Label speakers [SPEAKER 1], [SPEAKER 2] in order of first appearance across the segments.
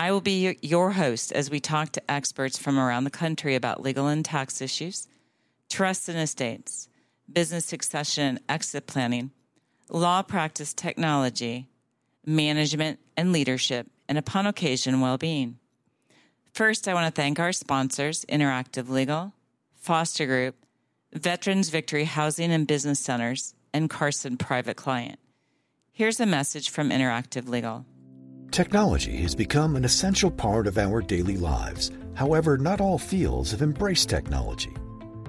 [SPEAKER 1] I will be your host as we talk to experts from around the country about legal and tax issues, trusts and estates, business succession and exit planning, law practice technology, management and leadership, and upon occasion, well being. First, I want to thank our sponsors Interactive Legal, Foster Group, Veterans Victory Housing and Business Centers, and Carson Private Client. Here's a message from Interactive Legal.
[SPEAKER 2] Technology has become an essential part of our daily lives. However, not all fields have embraced technology.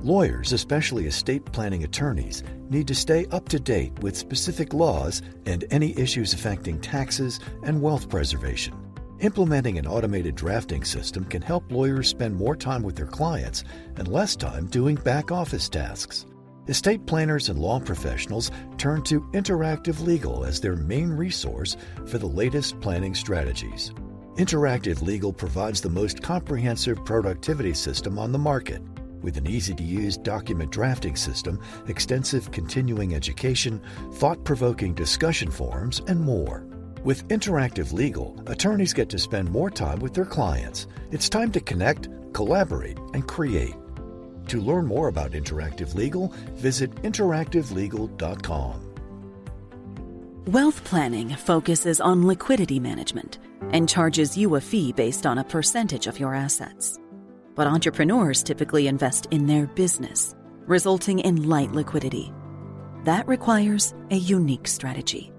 [SPEAKER 2] Lawyers, especially estate planning attorneys, need to stay up to date with specific laws and any issues affecting taxes and wealth preservation. Implementing an automated drafting system can help lawyers spend more time with their clients and less time doing back office tasks. Estate planners and law professionals turn to Interactive Legal as their main resource for the latest planning strategies. Interactive Legal provides the most comprehensive productivity system on the market. With an easy to use document drafting system, extensive continuing education, thought provoking discussion forums, and more. With Interactive Legal, attorneys get to spend more time with their clients. It's time to connect, collaborate, and create. To learn more about Interactive Legal, visit interactivelegal.com.
[SPEAKER 3] Wealth planning focuses on liquidity management and charges you a fee based on a percentage of your assets. But entrepreneurs typically invest in their business, resulting in light liquidity. That requires a unique strategy.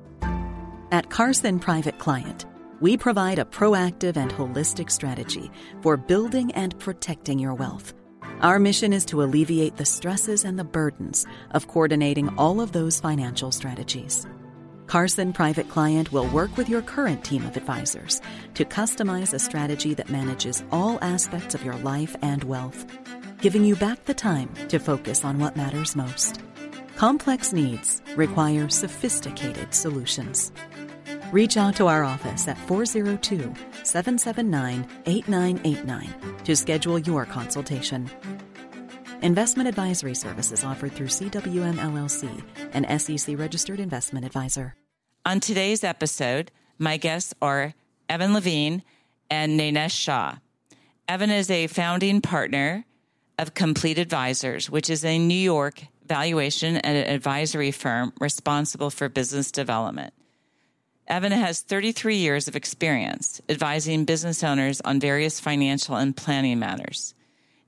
[SPEAKER 3] At Carson Private Client, we provide a proactive and holistic strategy for building and protecting your wealth our mission is to alleviate the stresses and the burdens of coordinating all of those financial strategies. Carson Private Client will work with your current team of advisors to customize a strategy that manages all aspects of your life and wealth, giving you back the time to focus on what matters most. Complex needs require sophisticated solutions. Reach out to our office at 402 779 8989 to schedule your consultation. Investment advisory services offered through CWM LLC, an SEC registered investment advisor.
[SPEAKER 1] On today's episode, my guests are Evan Levine and Nainesh Shah. Evan is a founding partner of Complete Advisors, which is a New York valuation and advisory firm responsible for business development. Evan has 33 years of experience advising business owners on various financial and planning matters.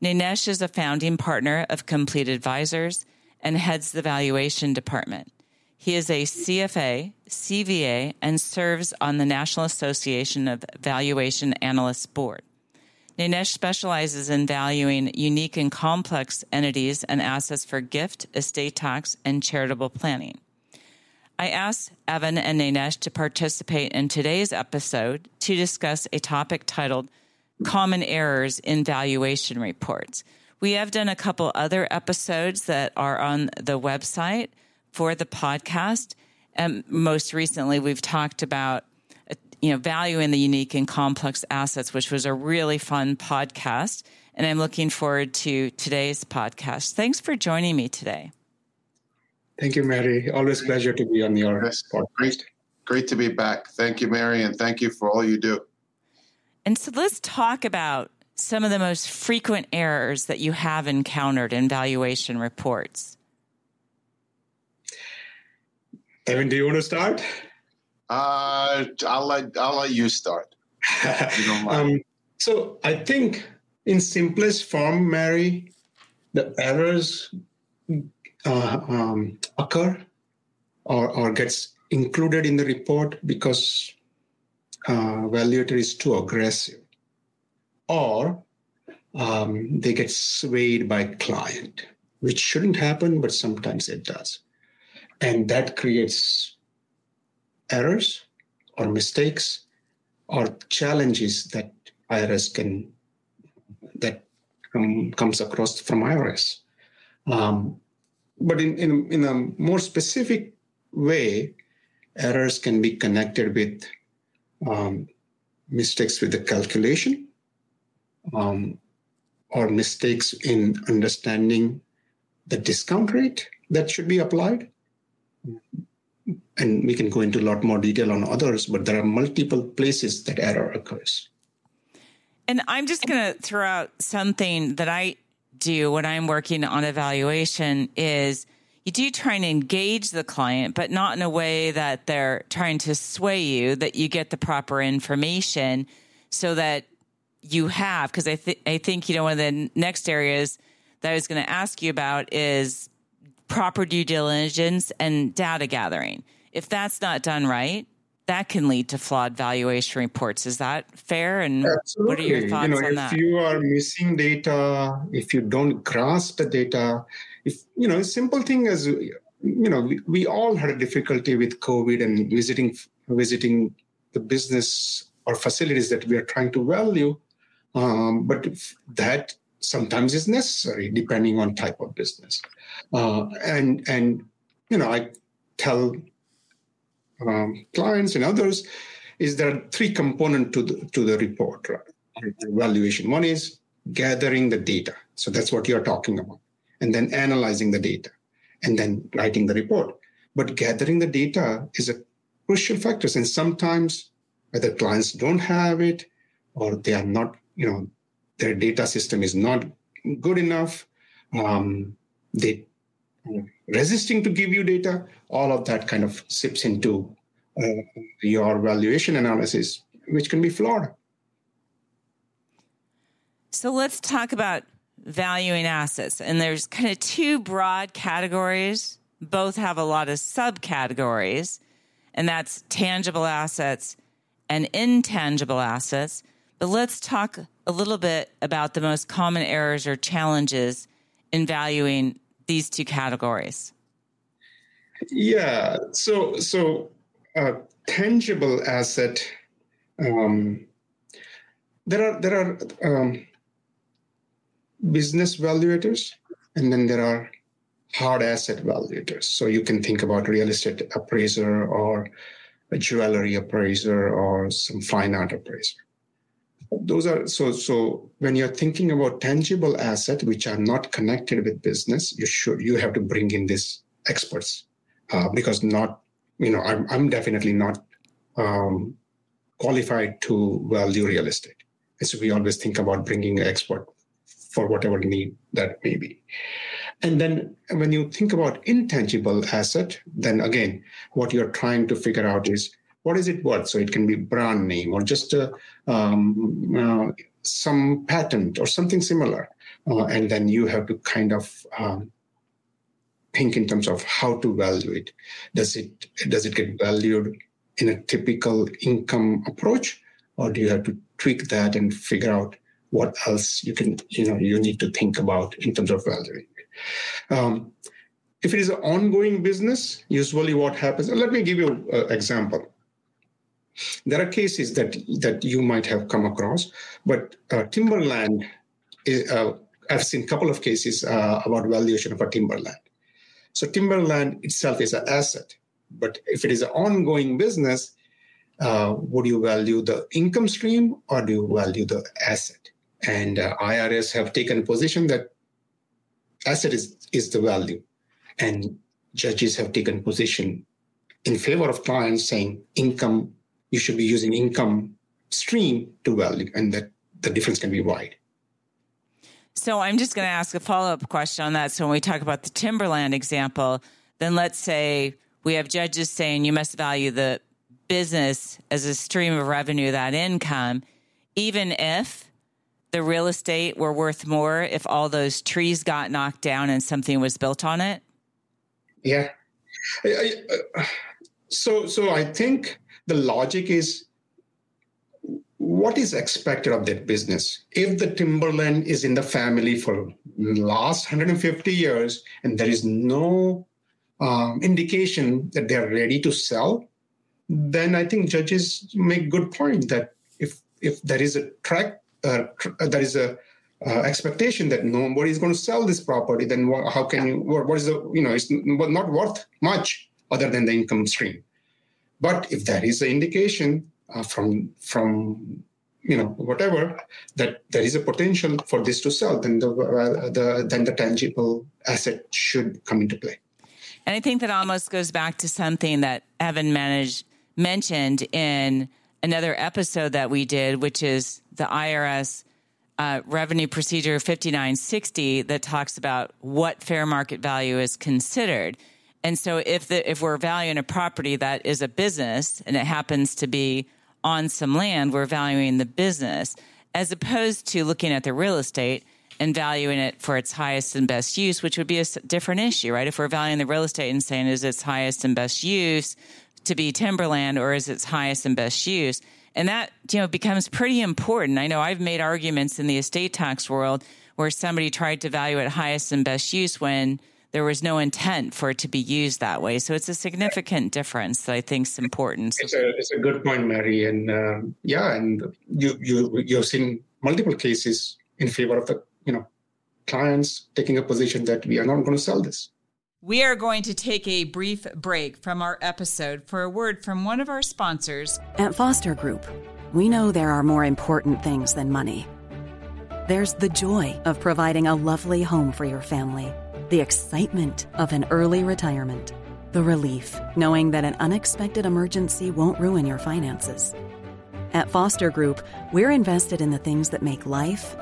[SPEAKER 1] Nainesh is a founding partner of Complete Advisors and heads the valuation department. He is a CFA, CVA, and serves on the National Association of Valuation Analysts Board. Nainesh specializes in valuing unique and complex entities and assets for gift, estate tax, and charitable planning. I asked Evan and Nainesh to participate in today's episode to discuss a topic titled Common Errors in Valuation Reports. We have done a couple other episodes that are on the website for the podcast. And most recently, we've talked about you know valuing the unique and complex assets, which was a really fun podcast. And I'm looking forward to today's podcast. Thanks for joining me today.
[SPEAKER 4] Thank you, Mary. Always pleasure to be on your
[SPEAKER 5] yes, podcast. Great, great to be back. Thank you, Mary, and thank you for all you do.
[SPEAKER 1] And so let's talk about some of the most frequent errors that you have encountered in valuation reports.
[SPEAKER 4] Evan, do you want to start?
[SPEAKER 5] Uh, I'll let I'll let you start.
[SPEAKER 4] you um, so I think, in simplest form, Mary, the errors uh, um, occur or, or gets included in the report because uh, valuator is too aggressive or um, they get swayed by client which shouldn't happen but sometimes it does and that creates errors or mistakes or challenges that IRS can that um, comes across from IRS. Um, but in, in, in a more specific way, errors can be connected with um, mistakes with the calculation um, or mistakes in understanding the discount rate that should be applied. And we can go into a lot more detail on others, but there are multiple places that error occurs.
[SPEAKER 1] And I'm just going to throw out something that I do when I'm working on evaluation is you do try and engage the client, but not in a way that they're trying to sway you, that you get the proper information so that you have, because I, th- I think, you know, one of the next areas that I was going to ask you about is proper due diligence and data gathering. If that's not done right, that can lead to flawed valuation reports. Is that fair? And
[SPEAKER 4] Absolutely.
[SPEAKER 1] what are your thoughts
[SPEAKER 4] you know,
[SPEAKER 1] on
[SPEAKER 4] if
[SPEAKER 1] that?
[SPEAKER 4] you are missing data, if you don't grasp the data, if you know, simple thing as you know, we, we all had a difficulty with COVID and visiting visiting the business or facilities that we are trying to value. Um, but that sometimes is necessary depending on type of business. Uh, and and you know, I tell um, clients and others is there are three components to the to the report right? evaluation. One is gathering the data, so that's what you're talking about, and then analyzing the data, and then writing the report. But gathering the data is a crucial factor, and sometimes either clients don't have it, or they are not, you know, their data system is not good enough. Um, they resisting to give you data, all of that kind of sips into uh, your valuation analysis, which can be flawed.
[SPEAKER 1] So let's talk about valuing assets. And there's kind of two broad categories, both have a lot of subcategories, and that's tangible assets and intangible assets. But let's talk a little bit about the most common errors or challenges in valuing these two categories.
[SPEAKER 4] Yeah. So so uh, tangible asset. Um, there are there are um, business valuators, and then there are hard asset valuators. So you can think about real estate appraiser or a jewelry appraiser or some fine art appraiser. Those are so so when you're thinking about tangible asset which are not connected with business, you should you have to bring in these experts uh, because not you know I'm I'm definitely not um, qualified to value real estate. And so we always think about bringing an expert for whatever need that may be. And then when you think about intangible asset, then again, what you're trying to figure out is what is it worth? So it can be brand name or just a, um, uh, some patent or something similar. Uh, and then you have to kind of um, think in terms of how to value it. Does it does it get valued in a typical income approach, or do you have to tweak that and figure out what else you can you know you need to think about in terms of valuing? Um, if it is an ongoing business, usually what happens. Let me give you an example. There are cases that that you might have come across, but uh, timberland. Is, uh, I've seen a couple of cases uh, about valuation of a timberland. So timberland itself is an asset, but if it is an ongoing business, uh, would you value the income stream or do you value the asset? And uh, IRS have taken a position that asset is, is the value, and judges have taken position in favor of clients saying income you should be using income stream to value, and that the difference can be wide.
[SPEAKER 1] So I'm just going to ask a follow up question on that. So when we talk about the timberland example, then let's say we have judges saying you must value the business as a stream of revenue, that income, even if the real estate were worth more if all those trees got knocked down and something was built on it.
[SPEAKER 4] Yeah. I, I, uh, so, so I think the logic is what is expected of that business if the timberland is in the family for last 150 years and there is no um, indication that they're ready to sell then i think judges make good point that if if there is a track, uh, tr- uh, there is a uh, expectation that nobody is going to sell this property, then what, how can you? What, what is the you know? It's not worth much other than the income stream. But if there is an indication uh, from from you know whatever that there is a potential for this to sell, then the, uh, the then the tangible asset should come into play.
[SPEAKER 1] And I think that almost goes back to something that Evan managed, mentioned in another episode that we did, which is the IRS uh, Revenue Procedure 5960 that talks about what fair market value is considered. And so if the, if we're valuing a property that is a business and it happens to be on some land, we're valuing the business as opposed to looking at the real estate and valuing it for its highest and best use, which would be a different issue, right? If we're valuing the real estate and saying is its highest and best use to be timberland or is its highest and best use, and that you know becomes pretty important. I know I've made arguments in the estate tax world where somebody tried to value it highest and best use when there was no intent for it to be used that way. So it's a significant difference that I think is important.
[SPEAKER 4] It's a, it's a good point, Mary. And um, yeah, and you, you, you've seen multiple cases in favor of the, you know, clients taking a position that we are not going to sell this.
[SPEAKER 1] We are going to take a brief break from our episode for a word from one of our sponsors.
[SPEAKER 3] At Foster Group, we know there are more important things than money. There's the joy of providing a lovely home for your family the excitement of an early retirement, the relief knowing that an unexpected emergency won't ruin your finances. At Foster Group, we're invested in the things that make life,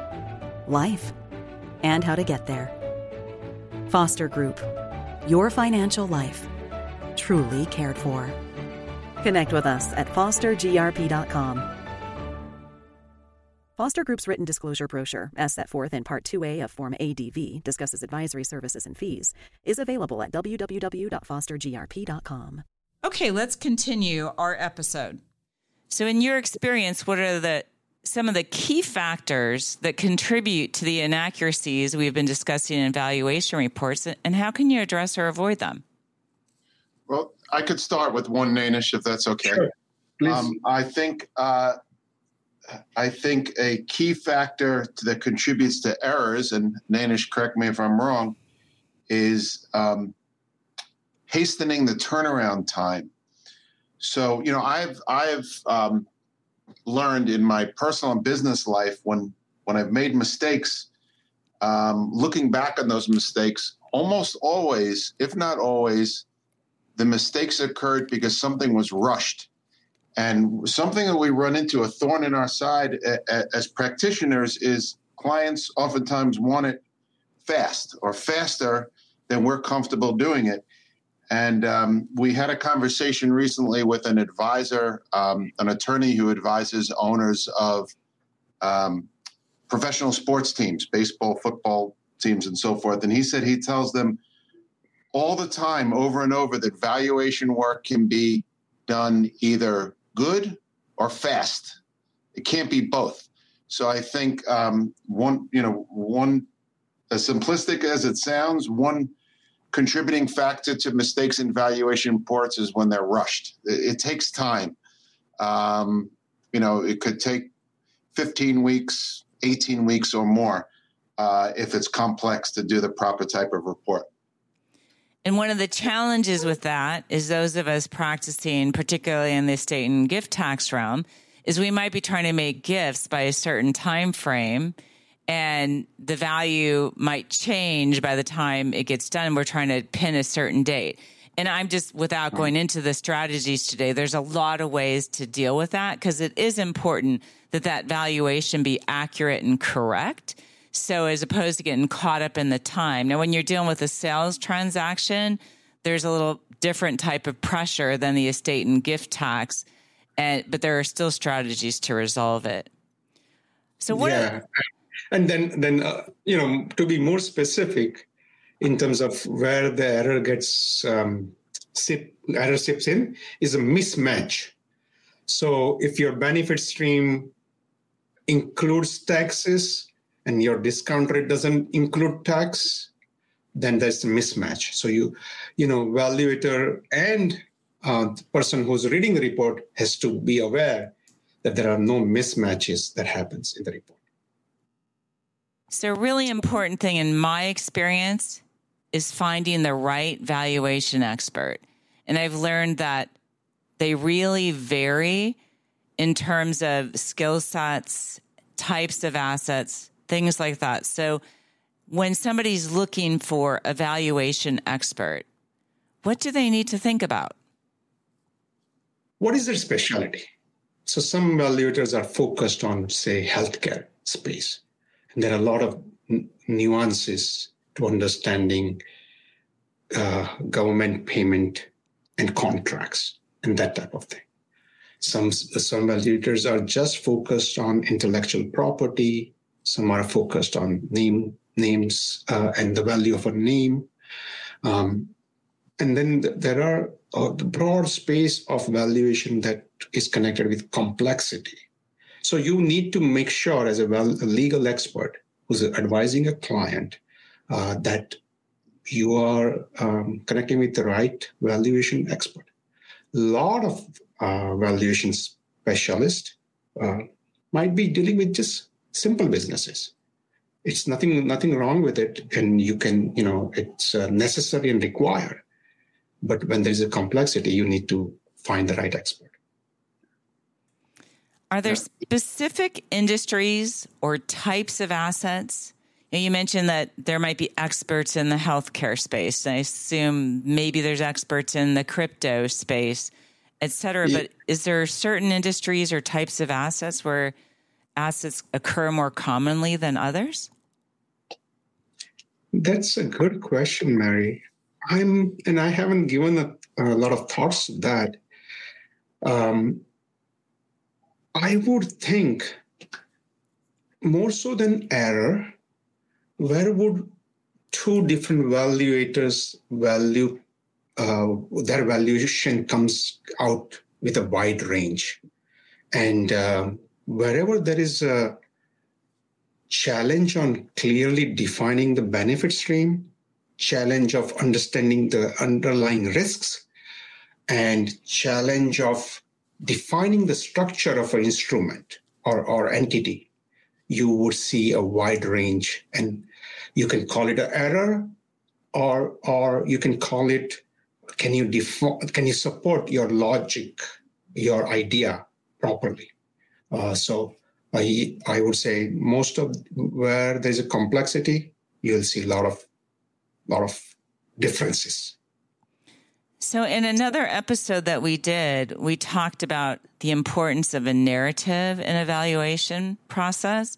[SPEAKER 3] life, and how to get there. Foster Group, your financial life, truly cared for. Connect with us at fostergrp.com. Foster Group's written disclosure brochure, as set forth in Part 2A of Form ADV, discusses advisory services and fees, is available at www.fostergrp.com.
[SPEAKER 1] Okay, let's continue our episode. So, in your experience, what are the some of the key factors that contribute to the inaccuracies we've been discussing in valuation reports, and how can you address or avoid them?
[SPEAKER 5] Well, I could start with one, Nainesh, if that's okay.
[SPEAKER 4] Sure. Please. Um,
[SPEAKER 5] I think uh, I think a key factor that contributes to errors, and Nainesh, correct me if I'm wrong, is um, hastening the turnaround time. So, you know, I've I've um, learned in my personal and business life when when I've made mistakes, um, looking back on those mistakes, almost always, if not always, the mistakes occurred because something was rushed and something that we run into a thorn in our side as practitioners is clients oftentimes want it fast or faster than we're comfortable doing it. And um, we had a conversation recently with an advisor, um, an attorney who advises owners of um, professional sports teams, baseball, football teams, and so forth. And he said he tells them all the time, over and over, that valuation work can be done either good or fast. It can't be both. So I think um, one, you know, one as simplistic as it sounds, one contributing factor to mistakes in valuation reports is when they're rushed. It, it takes time. Um, you know, it could take 15 weeks, 18 weeks, or more uh, if it's complex to do the proper type of report.
[SPEAKER 1] And one of the challenges with that is those of us practicing, particularly in the estate and gift tax realm, is we might be trying to make gifts by a certain time frame and the value might change by the time it gets done. We're trying to pin a certain date. And I'm just, without going into the strategies today, there's a lot of ways to deal with that because it is important that that valuation be accurate and correct. So as opposed to getting caught up in the time. Now, when you're dealing with a sales transaction, there's a little different type of pressure than the estate and gift tax. And, but there are still strategies to resolve it. So what?
[SPEAKER 4] Yeah. Are- and then, then uh, you know, to be more specific in terms of where the error gets um, sip, error sips in is a mismatch. So if your benefit stream includes taxes and your discount rate doesn't include tax, then there's a mismatch. So you, you know, valuator and uh, the person who's reading the report has to be aware that there are no mismatches that happens in the report.
[SPEAKER 1] So, really important thing in my experience is finding the right valuation expert. And I've learned that they really vary in terms of skill sets, types of assets, things like that. So, when somebody's looking for a valuation expert, what do they need to think about?
[SPEAKER 4] What is their specialty? So some evaluators are focused on, say, healthcare space. And there are a lot of nuances to understanding uh, government payment and contracts and that type of thing. Some, some evaluators are just focused on intellectual property. Some are focused on name names uh, and the value of a name. Um, and then there are uh, the broad space of valuation that is connected with complexity. So you need to make sure, as a, well, a legal expert who's advising a client, uh, that you are um, connecting with the right valuation expert. A lot of uh, valuation specialists uh, might be dealing with just simple businesses. It's nothing nothing wrong with it, and you can you know it's uh, necessary and required. But when there's a complexity, you need to find the right expert.
[SPEAKER 1] Are there specific industries or types of assets? You mentioned that there might be experts in the healthcare space. I assume maybe there's experts in the crypto space, et cetera. Yeah. But is there certain industries or types of assets where assets occur more commonly than others?
[SPEAKER 4] That's a good question, Mary. I'm, and I haven't given a, a lot of thoughts to that. Um, I would think more so than error, where would two different valuators value uh, their valuation comes out with a wide range, and uh, wherever there is a challenge on clearly defining the benefit stream, challenge of understanding the underlying risks and challenge of defining the structure of an instrument or, or entity, you would see a wide range. And you can call it an error or, or you can call it, can you, defa- can you support your logic, your idea properly? Uh, so I, I would say most of where there's a complexity, you'll see a lot of lot of differences.
[SPEAKER 1] So, in another episode that we did, we talked about the importance of a narrative in evaluation process.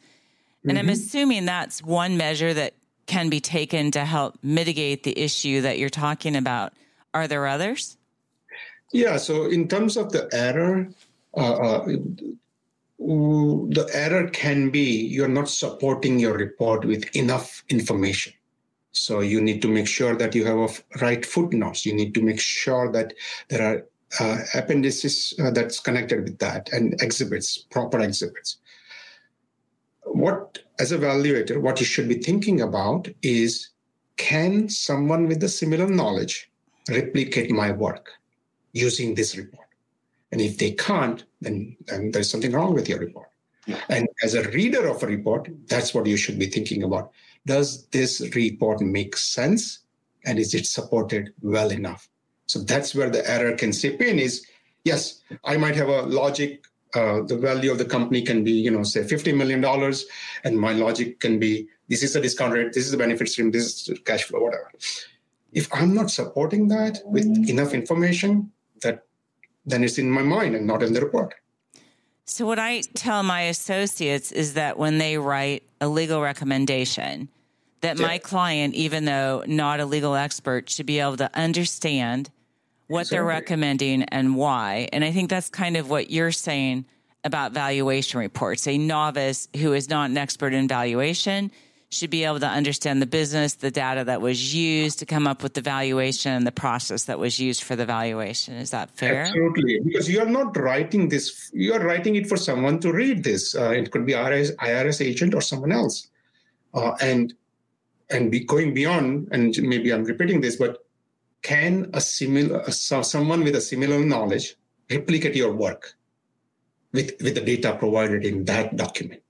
[SPEAKER 1] And mm-hmm. I'm assuming that's one measure that can be taken to help mitigate the issue that you're talking about. Are there others?
[SPEAKER 4] Yeah. So, in terms of the error, uh, uh, the error can be you're not supporting your report with enough information. So you need to make sure that you have a right footnotes. You need to make sure that there are uh, appendices uh, that's connected with that and exhibits, proper exhibits. What, as a evaluator, what you should be thinking about is can someone with a similar knowledge replicate my work using this report? And if they can't, then, then there's something wrong with your report. Yeah. And as a reader of a report, that's what you should be thinking about. Does this report make sense? And is it supported well enough? So that's where the error can seep in is yes i might have a logic uh, the value of the company can be you know say 50 million dollars and my logic can be this is the discount rate this is the benefit stream this is cash flow whatever. If i'm not supporting that with enough information then it's in my mind and not in the report
[SPEAKER 1] so, what I tell my associates is that when they write a legal recommendation, that yeah. my client, even though not a legal expert, should be able to understand what exactly. they're recommending and why. And I think that's kind of what you're saying about valuation reports. A novice who is not an expert in valuation should be able to understand the business, the data that was used to come up with the valuation, and the process that was used for the valuation. Is that fair?
[SPEAKER 4] Absolutely, because you are not writing this; you are writing it for someone to read this. Uh, it could be IRS, IRS agent or someone else, uh, and and be going beyond. And maybe I'm repeating this, but can a similar someone with a similar knowledge replicate your work? with, with the data provided in that document.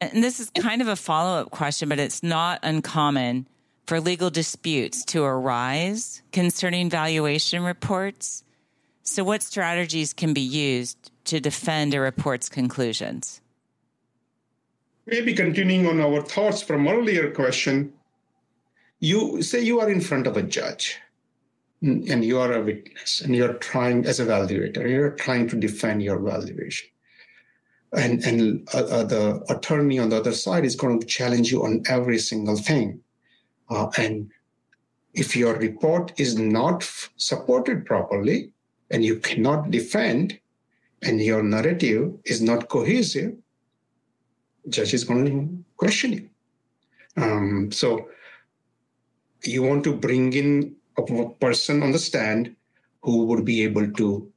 [SPEAKER 1] And this is kind of a follow up question, but it's not uncommon for legal disputes to arise concerning valuation reports. So, what strategies can be used to defend a report's conclusions?
[SPEAKER 4] Maybe continuing on our thoughts from earlier question, you say you are in front of a judge and you are a witness and you're trying as a valuator, you're trying to defend your valuation. And, and uh, uh, the attorney on the other side is going to challenge you on every single thing. Uh, and if your report is not f- supported properly and you cannot defend and your narrative is not cohesive, judge is going to question you. Um, so you want to bring in a person on the stand who would be able to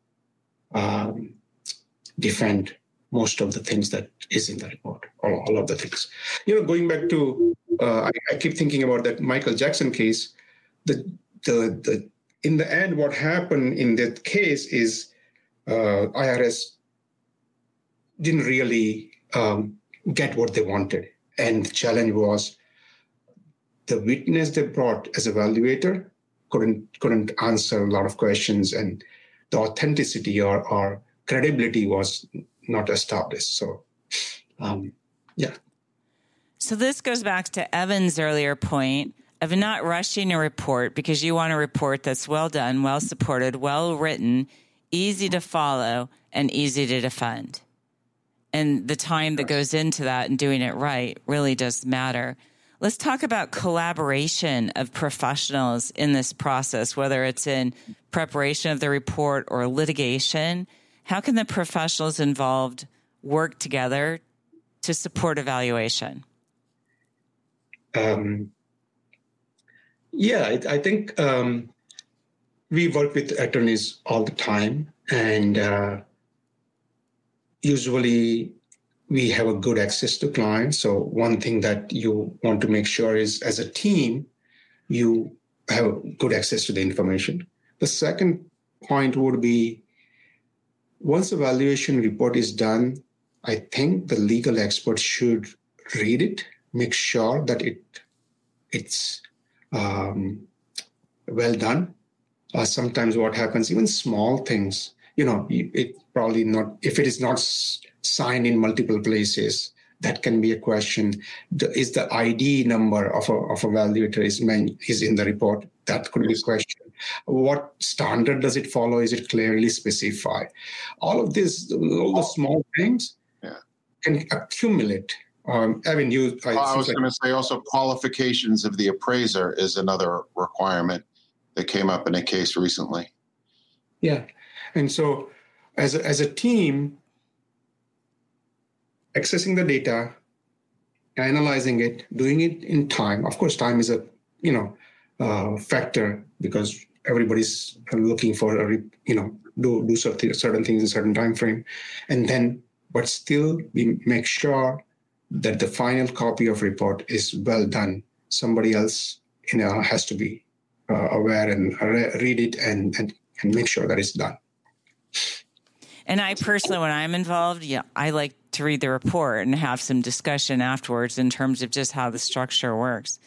[SPEAKER 4] um, defend most of the things that is in the report, or all of the things. You know, going back to, uh, I, I, keep thinking about that Michael Jackson case. The the the in the end, what happened in that case is uh, IRS didn't really um, get what they wanted, and the challenge was the witness they brought as evaluator couldn't couldn't answer a lot of questions, and the authenticity or, or credibility was not established. So, um, yeah.
[SPEAKER 1] So this goes back to Evan's earlier point of not rushing a report because you want a report that's well done, well supported, well written, easy to follow, and easy to defend. And the time that goes into that and doing it right really does matter. Let's talk about collaboration of professionals in this process, whether it's in preparation of the report or litigation. How can the professionals involved work together to support evaluation? Um,
[SPEAKER 4] yeah, I, I think um, we work with attorneys all the time, and uh, usually we have a good access to clients. So one thing that you want to make sure is as a team, you have good access to the information. The second point would be once a valuation report is done, I think the legal expert should read it, make sure that it it's um, well done. Uh, sometimes what happens, even small things, you know, it probably not if it is not signed in multiple places that can be a question. Is the id number of a, of a valuator is, is in the report? That could be a question what standard does it follow is it clearly specified all of this all the small things yeah. can accumulate um, I mean, you.
[SPEAKER 5] I, I was like, going to say also qualifications of the appraiser is another requirement that came up in a case recently.
[SPEAKER 4] Yeah, and so as a, as a team, accessing the data, analyzing it, doing it in time. Of course, time is a you know uh, factor because everybody's looking for a you know do do certain certain things in certain time frame, and then but still we make sure that the final copy of report is well done. Somebody else you know has to be uh, aware and re- read it and, and and make sure that it's done.
[SPEAKER 1] And I personally, when I'm involved, yeah, I like to read the report and have some discussion afterwards in terms of just how the structure works.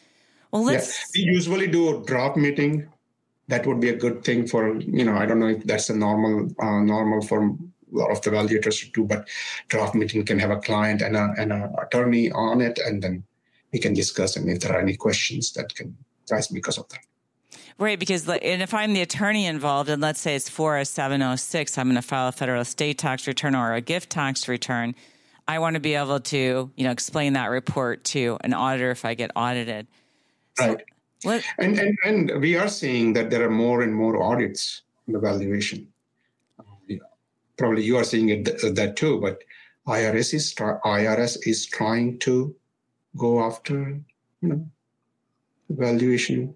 [SPEAKER 1] Well, let's.
[SPEAKER 4] Yeah. We usually do a drop meeting. That would be a good thing for you know. I don't know if that's a normal uh, normal for a lot of the evaluators to do, but draft meeting can have a client and a and an attorney on it, and then we can discuss and if there are any questions that can arise because of that.
[SPEAKER 1] Right, because and if I'm the attorney involved, and let's say it's 40706, I'm going to file a federal estate tax return or a gift tax return. I want to be able to, you know, explain that report to an auditor if I get audited.
[SPEAKER 4] So, right. What, and, and and we are seeing that there are more and more audits in the valuation. Probably you are seeing it th- uh, that too, but IRS is IRS is trying to go after you know valuation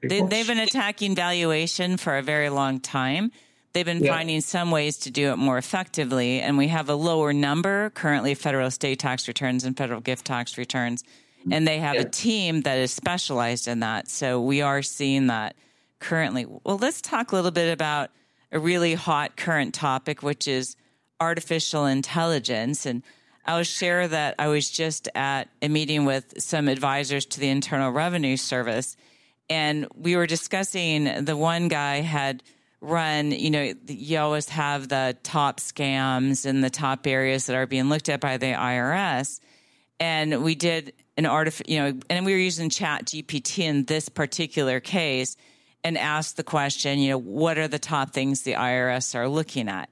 [SPEAKER 1] they, have been attacking valuation for a very long time. They've been yeah. finding some ways to do it more effectively, and we have a lower number currently federal state tax returns and federal gift tax returns, and they have yeah. a team that is specialized in that. So we are seeing that currently. Well, let's talk a little bit about a really hot current topic, which is artificial intelligence. And I'll share that I was just at a meeting with some advisors to the Internal Revenue Service, and we were discussing the one guy had run, you know, you always have the top scams and the top areas that are being looked at by the IRS. And we did an artificial, you know, and we were using Chat GPT in this particular case and asked the question, you know, what are the top things the IRS are looking at?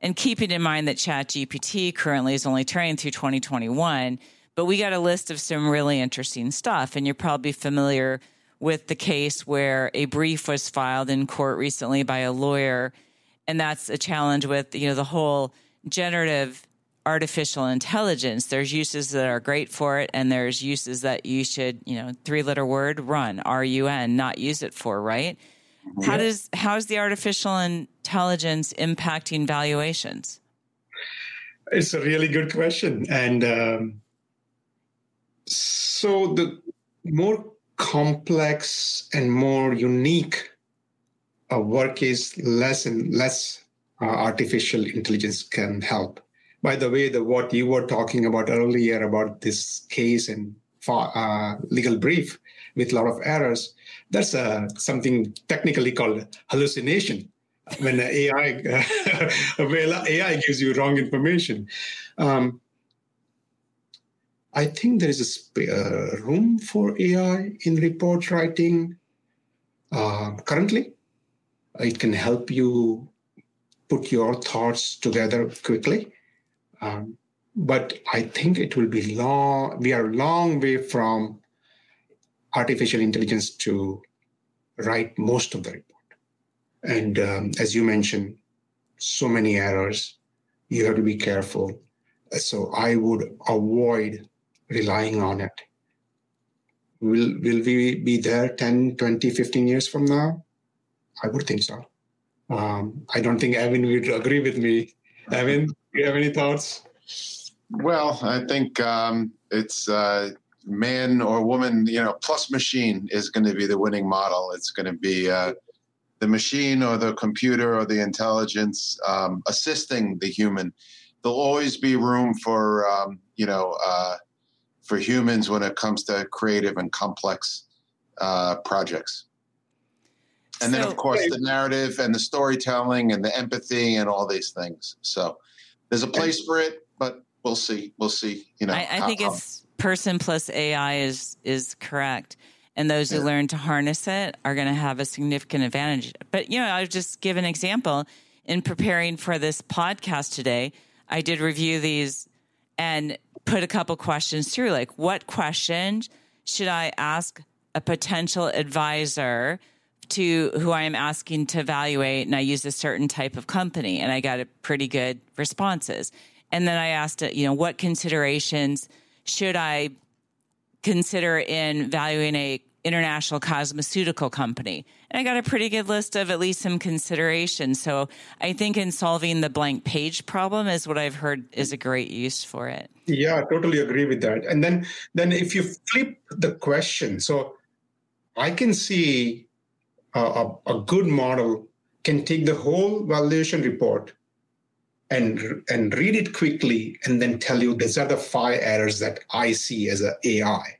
[SPEAKER 1] And keeping in mind that Chat GPT currently is only trained through 2021, but we got a list of some really interesting stuff. And you're probably familiar with the case where a brief was filed in court recently by a lawyer. And that's a challenge with, you know, the whole generative artificial intelligence. There's uses that are great for it, and there's uses that you should, you know, three letter word run, R U N, not use it for, right? Yeah. How does how is the artificial intelligence impacting valuations?
[SPEAKER 4] It's a really good question, and um, so the more complex and more unique uh, work is, less and less uh, artificial intelligence can help by the way, the what you were talking about earlier about this case and uh, legal brief with a lot of errors, that's uh, something technically called hallucination. When AI uh, AI gives you wrong information, um, I think there is a uh, room for AI in report writing. Uh, currently, it can help you put your thoughts together quickly um, but I think it will be long. We are a long way from artificial intelligence to write most of the report. And um, as you mentioned, so many errors. You have to be careful. So I would avoid relying on it. Will, will we be there 10, 20, 15 years from now? I would think so. Um, I don't think Evan would agree with me. Evan, you have any thoughts?
[SPEAKER 5] Well, I think um, it's uh, man or woman, you know, plus machine is going to be the winning model. It's going to be uh, the machine or the computer or the intelligence um, assisting the human. There'll always be room for, um, you know, uh, for humans when it comes to creative and complex uh, projects. And then, of course, the narrative and the storytelling and the empathy and all these things. So there's a place for it, but we'll see. We'll see. You know,
[SPEAKER 1] I, I how, think it's person plus AI is is correct, and those who learn to harness it are going to have a significant advantage. But you know, I'll just give an example. In preparing for this podcast today, I did review these and put a couple questions through, like what questions should I ask a potential advisor to who I am asking to evaluate, and I use a certain type of company, and I got a pretty good responses. And then I asked, uh, you know, what considerations should I consider in valuing a international cosmeceutical company? And I got a pretty good list of at least some considerations. So I think in solving the blank page problem is what I've heard is a great use for it.
[SPEAKER 4] Yeah, I totally agree with that. And then then if you flip the question, so I can see a, a, a good model can take the whole valuation report and and read it quickly and then tell you these are the five errors that I see as an AI.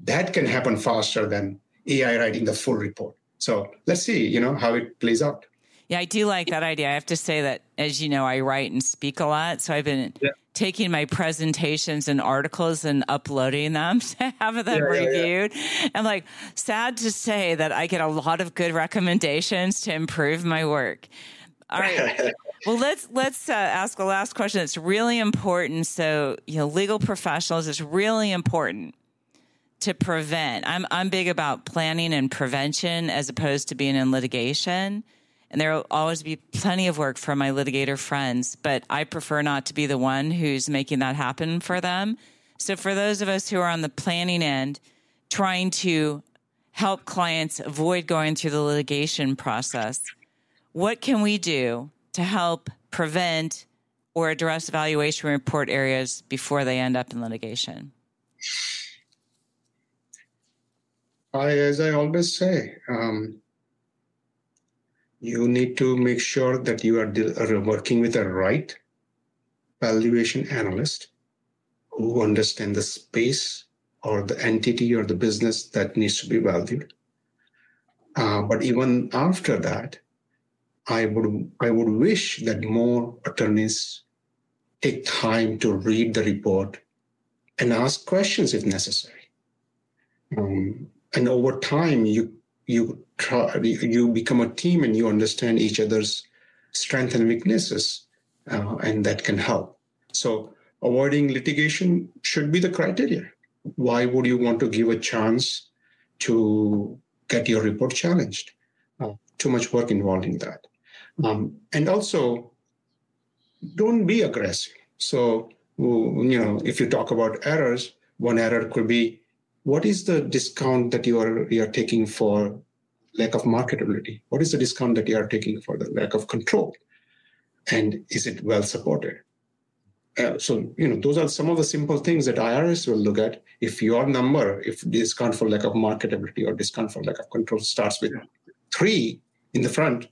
[SPEAKER 4] That can happen faster than AI writing the full report. So let's see, you know, how it plays out.
[SPEAKER 1] Yeah, I do like that idea. I have to say that, as you know, I write and speak a lot. So I've been yeah. taking my presentations and articles and uploading them to have them yeah, reviewed. Yeah, I'm like, sad to say that I get a lot of good recommendations to improve my work. All right. well, let's let's uh, ask a last question. It's really important. So, you know, legal professionals, it's really important to prevent. I'm I'm big about planning and prevention as opposed to being in litigation. And there will always be plenty of work for my litigator friends, but I prefer not to be the one who's making that happen for them. So for those of us who are on the planning end, trying to help clients avoid going through the litigation process, what can we do to help prevent or address valuation report areas before they end up in litigation?
[SPEAKER 4] I, as I always say, um, you need to make sure that you are, working with the right valuation analyst who understand the space or the entity or the business that needs to be valued. Uh, but even after that, I would I would wish that more attorneys take time to read the report and ask questions if necessary. Um, and over time, you you try you become a team and you understand each other's strengths and weaknesses, uh, and that can help. So avoiding litigation should be the criteria. Why would you want to give a chance to get your report challenged? Uh, too much work involved in that. Um, and also, don't be aggressive. So, you know, if you talk about errors, one error could be what is the discount that you are you are taking for lack of marketability? What is the discount that you are taking for the lack of control? And is it well supported? Uh, so you know those are some of the simple things that IRS will look at. If your number, if discount for lack of marketability or discount for lack of control starts with three in the front,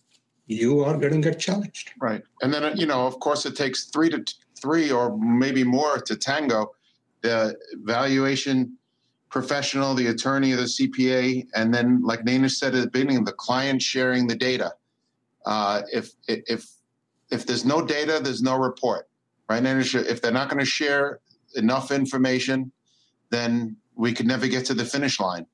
[SPEAKER 4] you are going to get challenged.
[SPEAKER 5] Right, and then you know, of course, it takes three to t- three or maybe more to tango. The valuation professional, the attorney, the CPA, and then, like Nana said at the beginning, the client sharing the data. Uh, if if if there's no data, there's no report right? And if they're not going to share enough information, then we could never get to the finish line.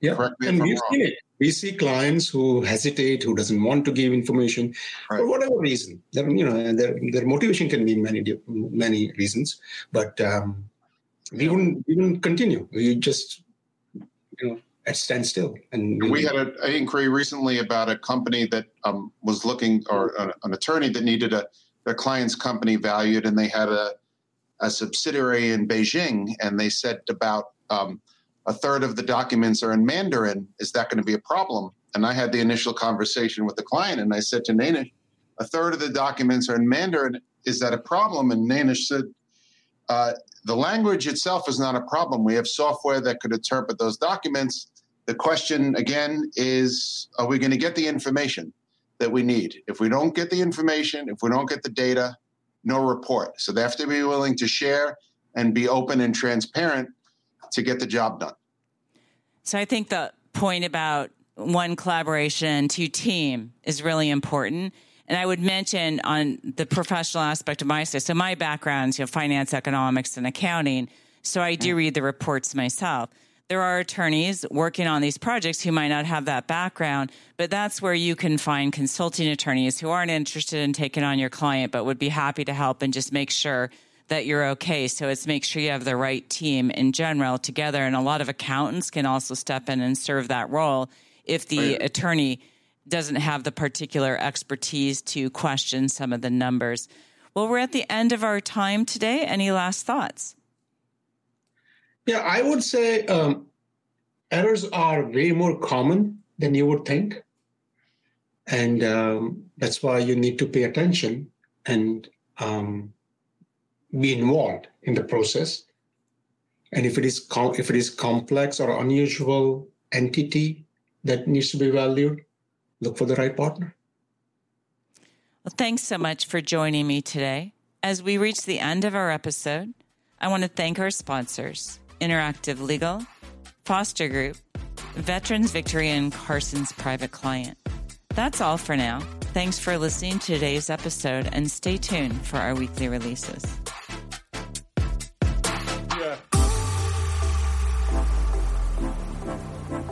[SPEAKER 4] Yeah, and we've seen it. We see clients who hesitate, who doesn't want to give information right. for whatever reason. Their, you know, their, their motivation can be many many reasons, but um, we wouldn't we wouldn't continue. We just you know at standstill. And
[SPEAKER 5] we had an inquiry recently about a company that um, was looking, or an, an attorney that needed a their client's company valued, and they had a, a subsidiary in Beijing, and they said about um, a third of the documents are in Mandarin. Is that going to be a problem? And I had the initial conversation with the client, and I said to Nainesh, a third of the documents are in Mandarin. Is that a problem? And Nainesh said, uh, the language itself is not a problem. We have software that could interpret those documents. The question again is, are we going to get the information? that we need. If we don't get the information, if we don't get the data, no report. So they have to be willing to share and be open and transparent to get the job done.
[SPEAKER 1] So I think the point about one collaboration, two team is really important. And I would mention on the professional aspect of my stuff. So my background is you know, finance, economics, and accounting. So I do mm. read the reports myself there are attorneys working on these projects who might not have that background, but that's where you can find consulting attorneys who aren't interested in taking on your client, but would be happy to help and just make sure that you're okay. So it's make sure you have the right team in general together. And a lot of accountants can also step in and serve that role if the right. attorney doesn't have the particular expertise to question some of the numbers. Well, we're at the end of our time today. Any last thoughts?
[SPEAKER 4] Yeah, I would say um, errors are way more common than you would think. And um, that's why you need to pay attention and um, be involved in the process. And if it is com- if it is complex or unusual entity that needs to be valued, look for the right partner.
[SPEAKER 1] Well, thanks so much for joining me today. As we reach the end of our episode, I want to thank our sponsors. Interactive Legal, Foster Group, Veterans Victory, and Carson's Private Client. That's all for now. Thanks for listening to today's episode and stay tuned for our weekly releases.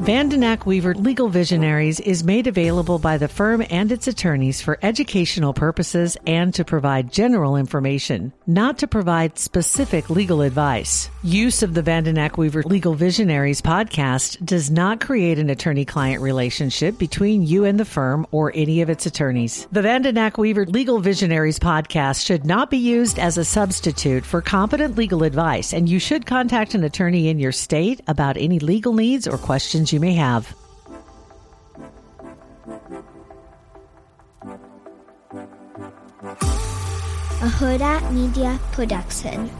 [SPEAKER 6] Vandenack Weaver Legal Visionaries is made available by the firm and its attorneys for educational purposes and to provide general information, not to provide specific legal advice. Use of the Vandenack Weaver Legal Visionaries podcast does not create an attorney-client relationship between you and the firm or any of its attorneys. The Vandenack Weaver Legal Visionaries podcast should not be used as a substitute for competent legal advice, and you should contact an attorney in your state about any legal needs or questions you you may have.
[SPEAKER 7] A Hurrdat Media Production.